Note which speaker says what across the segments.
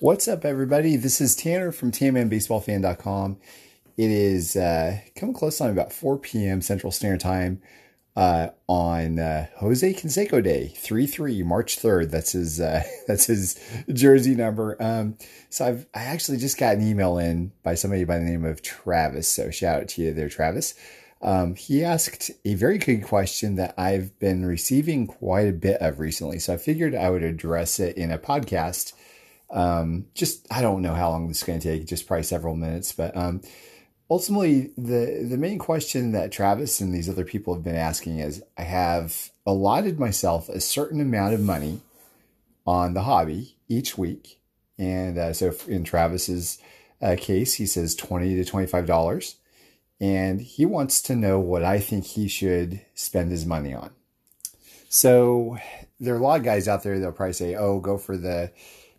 Speaker 1: What's up, everybody? This is Tanner from TanmanBaseballFan.com. It is uh, coming close on about 4 p.m. Central Standard Time uh, on uh, Jose Canseco Day, 3 3, March 3rd. That's his uh, that's his jersey number. Um, so I've I actually just got an email in by somebody by the name of Travis. So shout out to you there, Travis. Um, he asked a very good question that I've been receiving quite a bit of recently. So I figured I would address it in a podcast um, just I don't know how long this is going to take, just probably several minutes. But um, ultimately, the the main question that Travis and these other people have been asking is: I have allotted myself a certain amount of money on the hobby each week, and uh, so in Travis's uh, case, he says twenty to twenty five dollars, and he wants to know what I think he should spend his money on. So there are a lot of guys out there that'll probably say, "Oh, go for the."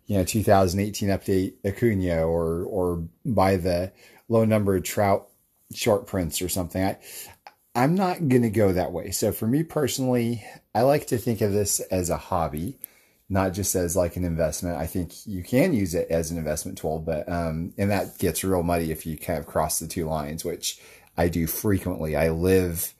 Speaker 1: You know 2018 update Acuna or or buy the low number trout short prints or something. I I'm not to go that way. So for me personally, I like to think of this as a hobby, not just as like an investment. I think you can use it as an investment tool, but um and that gets real muddy if you kind of cross the two lines, which I do frequently. I live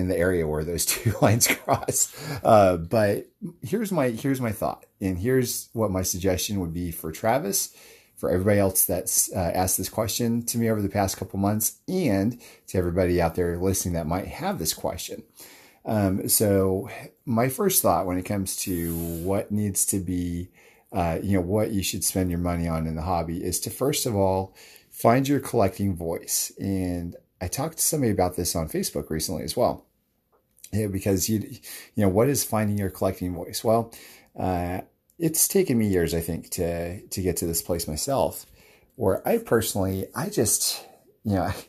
Speaker 1: in the area where those two lines cross. Uh, but here's my here's my thought, and here's what my suggestion would be for Travis, for everybody else that's uh, asked this question to me over the past couple months, and to everybody out there listening that might have this question. Um, so my first thought when it comes to what needs to be, uh, you know, what you should spend your money on in the hobby is to first of all find your collecting voice. And I talked to somebody about this on Facebook recently as well yeah, because you you know what is finding your collecting voice well uh, it's taken me years i think to to get to this place myself where i personally i just you know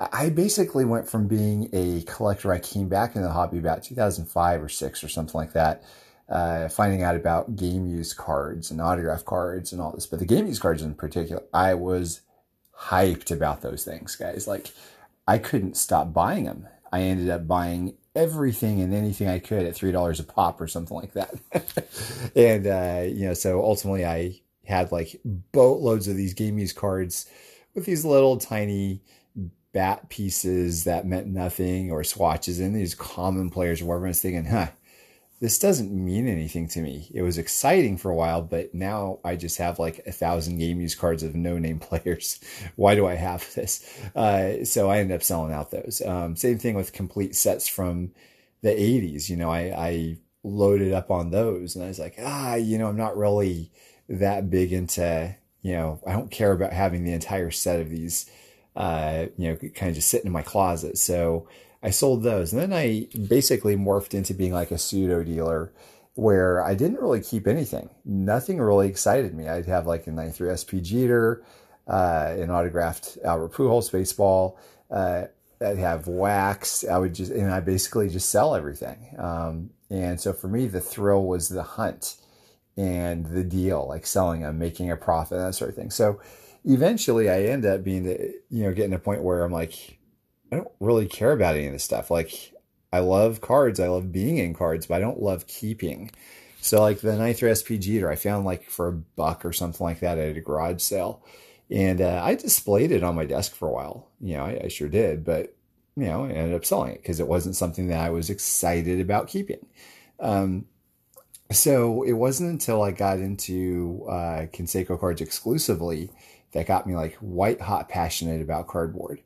Speaker 1: I basically went from being a collector. I came back into the hobby about 2005 or six or something like that, uh, finding out about game use cards and autograph cards and all this. But the game use cards in particular, I was hyped about those things, guys. Like I couldn't stop buying them. I ended up buying everything and anything I could at three dollars a pop or something like that. and uh, you know, so ultimately I had like boatloads of these game use cards with these little tiny bat pieces that meant nothing or swatches and these common players whatever I was thinking, huh, this doesn't mean anything to me. It was exciting for a while, but now I just have like a thousand game use cards of no name players. Why do I have this? Uh, so I ended up selling out those. Um, same thing with complete sets from the 80s. You know, I, I loaded up on those and I was like, ah, you know, I'm not really that big into, you know, I don't care about having the entire set of these, uh, you know, kind of just sitting in my closet. So, I sold those. And then I basically morphed into being like a pseudo dealer where I didn't really keep anything. Nothing really excited me. I'd have like a 93 SP Jeter, uh, an autographed Albert Pujols baseball. Uh, I'd have wax. I would just, and I basically just sell everything. Um, and so for me, the thrill was the hunt and the deal, like selling them, making a profit, that sort of thing. So eventually I end up being, the, you know, getting to a point where I'm like, I don't really care about any of this stuff. Like, I love cards. I love being in cards, but I don't love keeping. So, like the Nitro SP Jeter, I found like for a buck or something like that at a garage sale. And uh, I displayed it on my desk for a while. You know, I, I sure did. But, you know, I ended up selling it because it wasn't something that I was excited about keeping. Um, so it wasn't until I got into uh, Canseco cards exclusively that got me like white hot passionate about cardboard.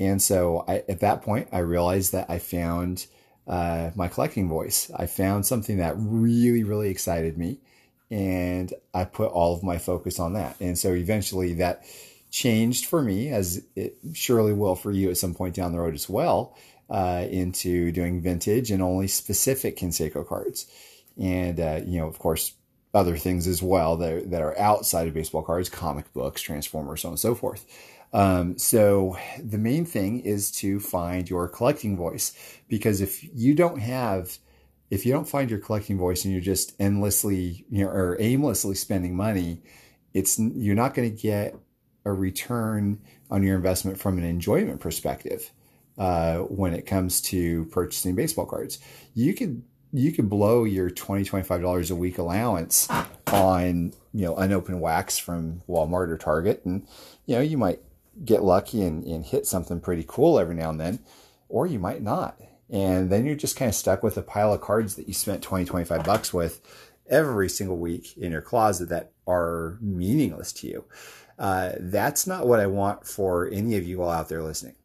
Speaker 1: And so I, at that point, I realized that I found uh, my collecting voice. I found something that really, really excited me. And I put all of my focus on that. And so eventually that changed for me, as it surely will for you at some point down the road as well, uh, into doing vintage and only specific Canseco cards. And, uh, you know, of course, other things as well that, that are outside of baseball cards, comic books, Transformers, so on and so forth. Um, so the main thing is to find your collecting voice because if you don't have, if you don't find your collecting voice and you're just endlessly, you know, or aimlessly spending money, it's, you're not going to get a return on your investment from an enjoyment perspective. Uh, when it comes to purchasing baseball cards, you could you could blow your 20 25 dollars a week allowance on you know unopened wax from Walmart or Target, and you know you might get lucky and, and hit something pretty cool every now and then, or you might not. And then you're just kind of stuck with a pile of cards that you spent 20, 25 bucks with every single week in your closet that are meaningless to you. Uh, that's not what I want for any of you all out there listening.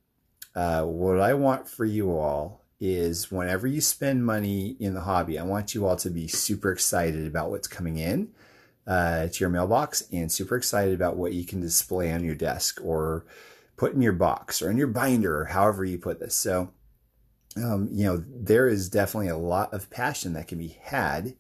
Speaker 1: Uh, what I want for you all is whenever you spend money in the hobby, I want you all to be super excited about what's coming in uh, to your mailbox and super excited about what you can display on your desk or put in your box or in your binder or however you put this. So, um, you know, there is definitely a lot of passion that can be had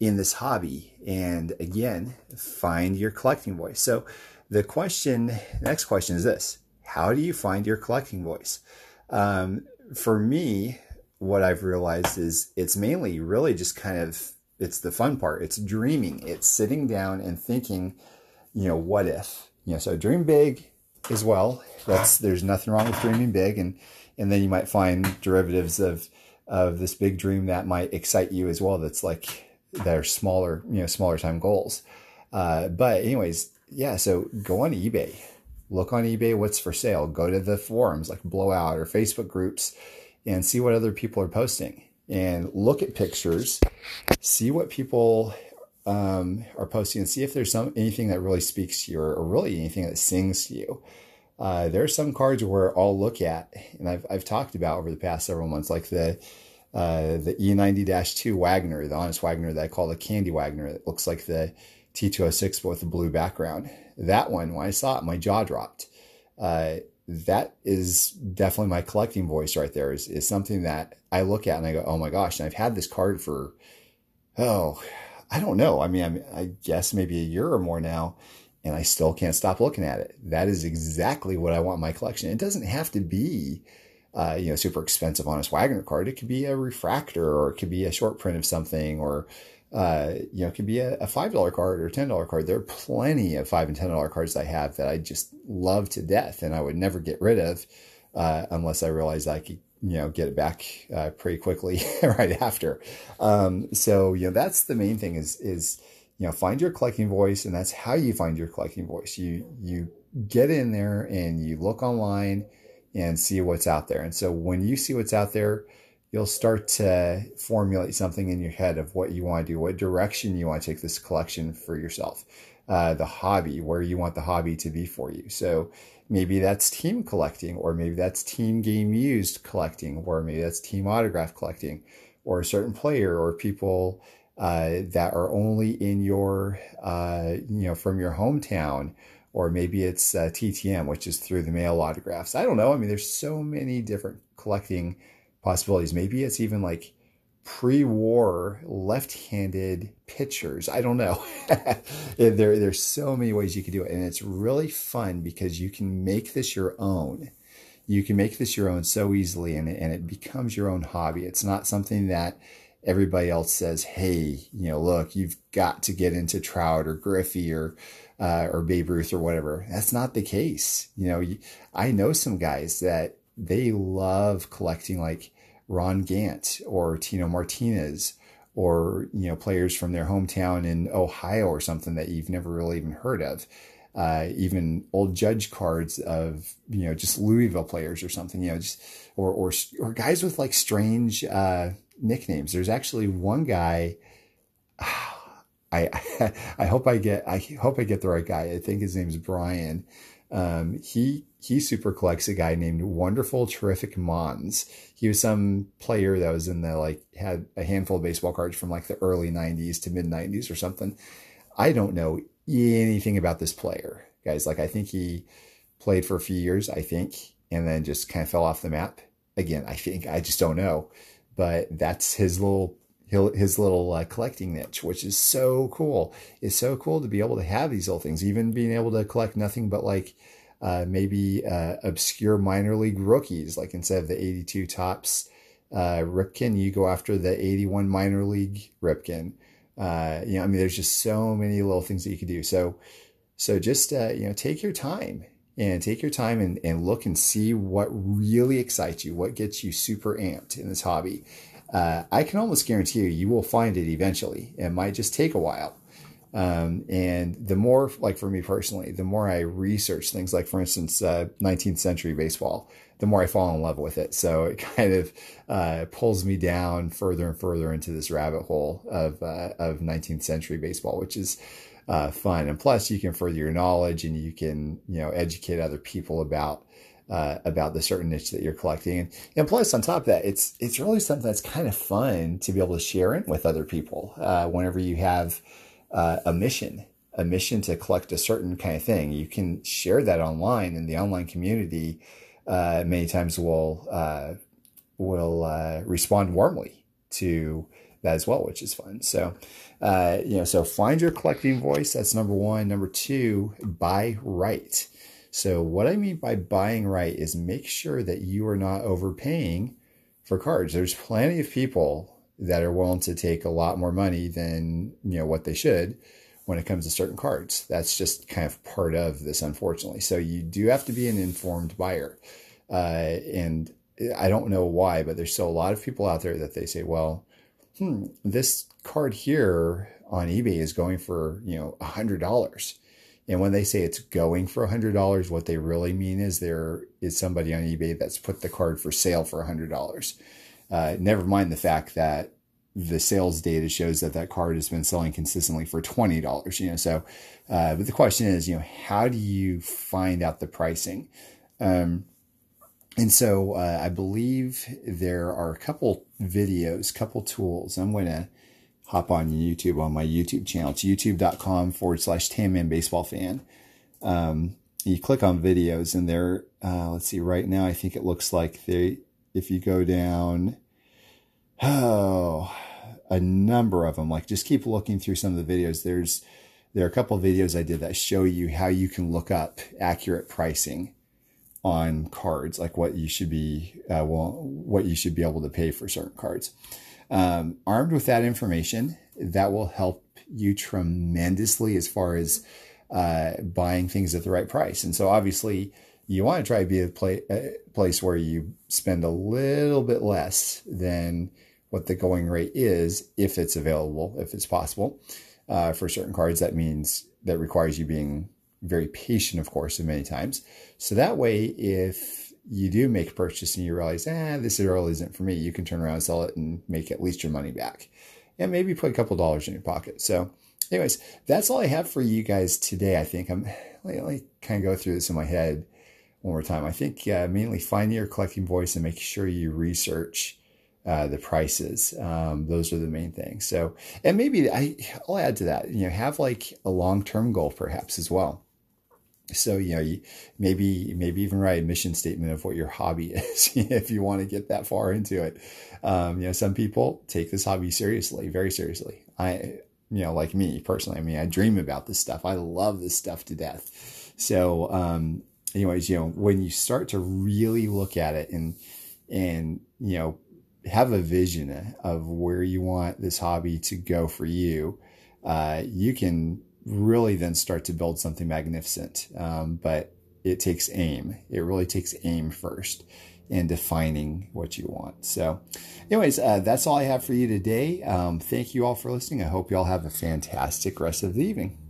Speaker 1: in this hobby. And again, find your collecting voice. So the question, next question is this, how do you find your collecting voice? Um, for me, what I've realized is it's mainly really just kind of, it's the fun part. It's dreaming. It's sitting down and thinking, you know, what if, you know, so dream big as well. That's, there's nothing wrong with dreaming big. And, and then you might find derivatives of, of this big dream that might excite you as well. That's like, that are smaller, you know, smaller time goals. Uh, but anyways, yeah. So go on eBay, look on eBay, what's for sale. Go to the forums like Blowout or Facebook groups, and see what other people are posting. And look at pictures, see what people um, are posting, and see if there's some anything that really speaks to you, or, or really anything that sings to you. Uh, there are some cards where I'll look at, and I've I've talked about over the past several months, like the uh, the E90-2 Wagner, the Honus Wagner that I call the Candy Wagner. It looks like the T206 but with a blue background. That one, when I saw it, my jaw dropped. Uh, that is definitely my collecting voice right there is, is something that I look at and I go, oh my gosh, and I've had this card for, oh, I don't know. I mean, I'm, I guess maybe a year or more now, and I still can't stop looking at it. That is exactly what I want my collection. It doesn't have to be uh, you know, super expensive on Honus Wagner card. It could be a refractor or it could be a short print of something or, uh, you know, it could be a, a $5 card or a $10 card. There are plenty of five and $10 cards I have that I just love to death and I would never get rid of, uh, unless I realized I could, you know, get it back, uh, pretty quickly right after. Um, so, you know, that's the main thing is, is, you know, find your collecting voice and that's how you find your collecting voice. You, you get in there and you look online, and see what's out there. And so when you see what's out there, you'll start to formulate something in your head of what you want to do, what direction you want to take this collection for yourself, uh, the hobby, where you want the hobby to be for you. So maybe that's team collecting, or maybe that's team game used collecting, or maybe that's team autograph collecting, or a certain player or people uh, that are only in your, uh, you know, from your hometown or maybe it's uh, TTM, which is through the mail autographs. I don't know. I mean, there's so many different collecting possibilities. Maybe it's even like pre-war left-handed pitchers. I don't know. there, there's so many ways you could do it, and it's really fun because you can make this your own. You can make this your own so easily, and, and it becomes your own hobby. It's not something that everybody else says, "Hey, you know, look, you've got to get into Trout or Griffey or." uh, or Babe Ruth or whatever. That's not the case. You know, I know some guys that they love collecting like Ron Gant or Tino Martinez or, you know, players from their hometown in Ohio or something that you've never really even heard of. Uh, even old judge cards of, you know, just Louisville players or something, you know, just, or, or, or guys with like strange, uh, nicknames. There's actually one guy, I, I hope I get I hope I get the right guy. I think his name's Brian. Um, he he super collects a guy named Wonderful Terrific Monds. He was some player that was in the like had a handful of baseball cards from like the early '90s to mid '90s or something. I don't know anything about this player, guys. Like I think he played for a few years, I think, and then just kind of fell off the map. Again, I think I just don't know, but that's his little his little uh, collecting niche, which is so cool. It's so cool to be able to have these little things, even being able to collect nothing but like uh, maybe uh, obscure minor league rookies. Like instead of the 82 Topps uh, Ripken, you go after the 81 minor league Ripken. Uh, you know, I mean, there's just so many little things that you can do. So, so just uh, you know, take your time and take your time and, and look and see what really excites you, what gets you super amped in this hobby uh, I can almost guarantee you, you will find it eventually. It might just take a while, Um, and the more, like for me personally, the more I research things, like for instance, uh, 19th century baseball, the more I fall in love with it. So it kind of uh, pulls me down further and further into this rabbit hole of uh, of 19th century baseball, which is uh, fun. And plus, you can further your knowledge and you can you know educate other people about uh, about the certain niche that you're collecting. And, and plus, on top of that, it's it's really something that's kind of fun to be able to share it with other people. Uh, whenever you have uh, a mission, a mission to collect a certain kind of thing, you can share that online, and the online community uh, many times will uh, will respond warmly to that as well, which is fun. So, you know, so find your collecting voice. That's number one. Number two, buy right so what I mean by buying right is make sure that you are not overpaying for cards. There's plenty of people that are willing to take a lot more money than, you know, what they should when it comes to certain cards. That's just kind of part of this, unfortunately. So you do have to be an informed buyer. Uh, and I don't know why, but there's still a lot of people out there that they say, well, hmm, this card here on eBay is going for, you know, a hundred dollars. And when they say it's going for a $100, what they really mean is there is somebody on eBay that's put the card for sale for a $100. Uh, never mind the fact that the sales data shows that that card has been selling consistently for $20, you know, so, uh, but the question is, you know, how do you find out the pricing? Um, and so uh, I believe there are a couple videos, couple tools. I'm going to hop on YouTube on my YouTube channel. It's youtube.com forward slash Tanman Baseball Fan. Um, you click on videos and there, uh, let's see, right now I think it looks like they, if you go down, oh, a number of them, like just keep looking through some of the videos. There's, there are a couple videos I did that show you how you can look up accurate pricing on cards, like what you should be, uh, well, what you should be able to pay for certain cards. Um, armed with that information, that will help you tremendously as far as uh, buying things at the right price. And so, obviously, you want to try to be a, play, a place where you spend a little bit less than what the going rate is, if it's available, if it's possible. Uh, for certain cards, that means that requires you being very patient, of course, and many times. So that way, if you do make a purchase and you realize, ah, this really isn't for me, you can turn around and sell it and make at least your money back. And maybe put a couple dollars in your pocket. So, anyways, that's all I have for you guys today. I think I'm, let me kind of go through this in my head one more time. I think uh, mainly finding your collecting voice and making sure you research uh, the prices. Um, those are the main things. So, and maybe I, I'll add to that, you know, have like a long term goal perhaps as well so you know you, maybe maybe even write a mission statement of what your hobby is if you want to get that far into it. Um, you know some people take this hobby seriously very seriously. I you know like me personally i mean i dream about this stuff. I love this stuff to death. So um anyways you know when you start to really look at it and and you know have a vision of where you want this hobby to go for you uh, you can really then start to build something magnificent. Um, but it takes aim. It really takes aim first in defining what you want. So, anyways, uh, that's all I have for you today. Um, thank you all for listening. I hope you all have a fantastic rest of the evening.